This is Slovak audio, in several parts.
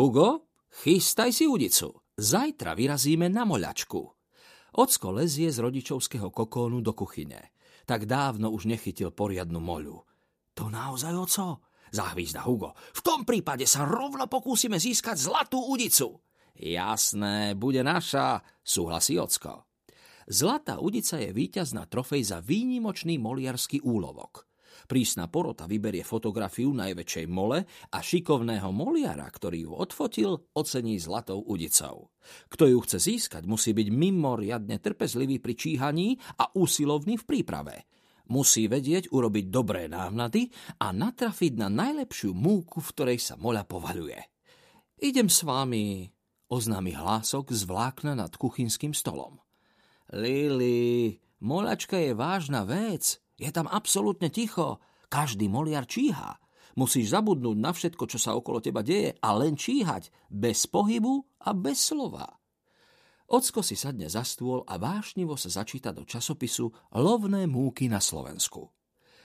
Hugo, chystaj si udicu. Zajtra vyrazíme na moľačku. Ocko lezie z rodičovského kokónu do kuchyne. Tak dávno už nechytil poriadnu moľu. To naozaj, oco? Zahvízda Hugo. V tom prípade sa rovno pokúsime získať zlatú udicu. Jasné, bude naša, súhlasí ocko. Zlatá udica je víťazná trofej za výnimočný moliarský úlovok. Prísna porota vyberie fotografiu najväčšej mole a šikovného moliara, ktorý ju odfotil, ocení zlatou udicou. Kto ju chce získať, musí byť mimoriadne trpezlivý pri číhaní a úsilovný v príprave. Musí vedieť urobiť dobré návnady a natrafiť na najlepšiu múku, v ktorej sa moľa povaľuje. Idem s vami, oznámi hlások z vlákna nad kuchynským stolom. Lili, molačka je vážna vec. Je tam absolútne ticho. Každý moliar číha. Musíš zabudnúť na všetko, čo sa okolo teba deje a len číhať, bez pohybu a bez slova. Ocko si sadne za stôl a vášnivo sa začíta do časopisu Lovné múky na Slovensku.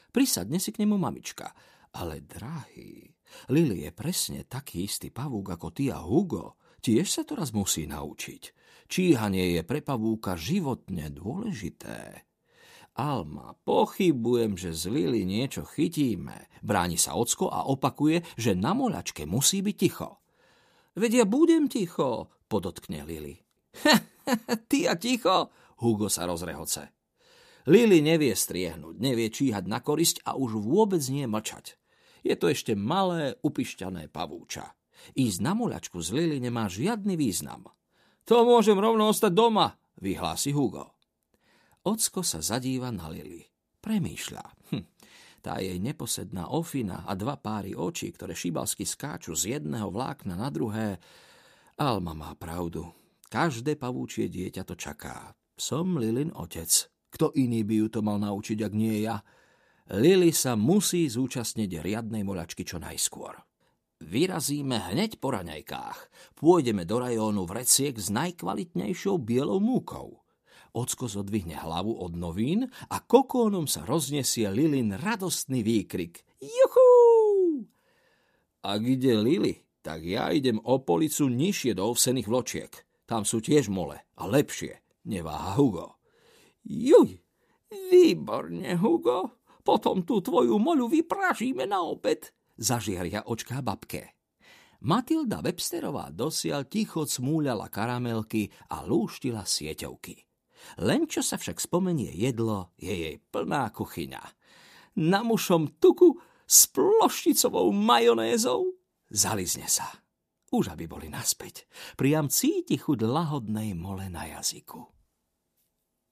Prisadne si k nemu mamička. Ale drahý, Lili je presne taký istý pavúk ako ty a Hugo. Tiež sa to raz musí naučiť. Číhanie je pre pavúka životne dôležité. Alma, pochybujem, že z Lily niečo chytíme. Bráni sa ocko a opakuje, že na moľačke musí byť ticho. Veď ja budem ticho, podotkne Lily. ty a ticho, Hugo sa rozrehoce. Lily nevie striehnúť, nevie číhať na korisť a už vôbec nie mlčať. Je to ešte malé, upišťané pavúča. Ísť na moľačku z Lily nemá žiadny význam. To môžem rovno ostať doma, vyhlási Hugo. Ocko sa zadíva na Lily. Premýšľa. Hm. Tá jej neposedná ofina a dva páry očí, ktoré šibalsky skáču z jedného vlákna na druhé. Alma má pravdu. Každé pavúčie dieťa to čaká. Som Lilin otec. Kto iný by ju to mal naučiť, ak nie ja? Lily sa musí zúčastniť riadnej moľačky čo najskôr. Vyrazíme hneď po raňajkách. Pôjdeme do rajónu vreciek s najkvalitnejšou bielou múkou. Ocko zodvihne hlavu od novín a kokónom sa roznesie Lilin radostný výkrik. Juchú! Ak ide Lili, tak ja idem o policu nižšie do ovsených vločiek. Tam sú tiež mole a lepšie, neváha Hugo. Juj, výborne, Hugo. Potom tú tvoju moľu vypražíme na obed zažiaria očká babke. Matilda Websterová dosiaľ ticho cmúľala karamelky a lúštila sieťovky. Len čo sa však spomenie jedlo, je jej plná kuchyňa. Na mušom tuku s plošticovou majonézou zalizne sa. Už aby boli naspäť. Priam cíti chuť lahodnej mole na jazyku.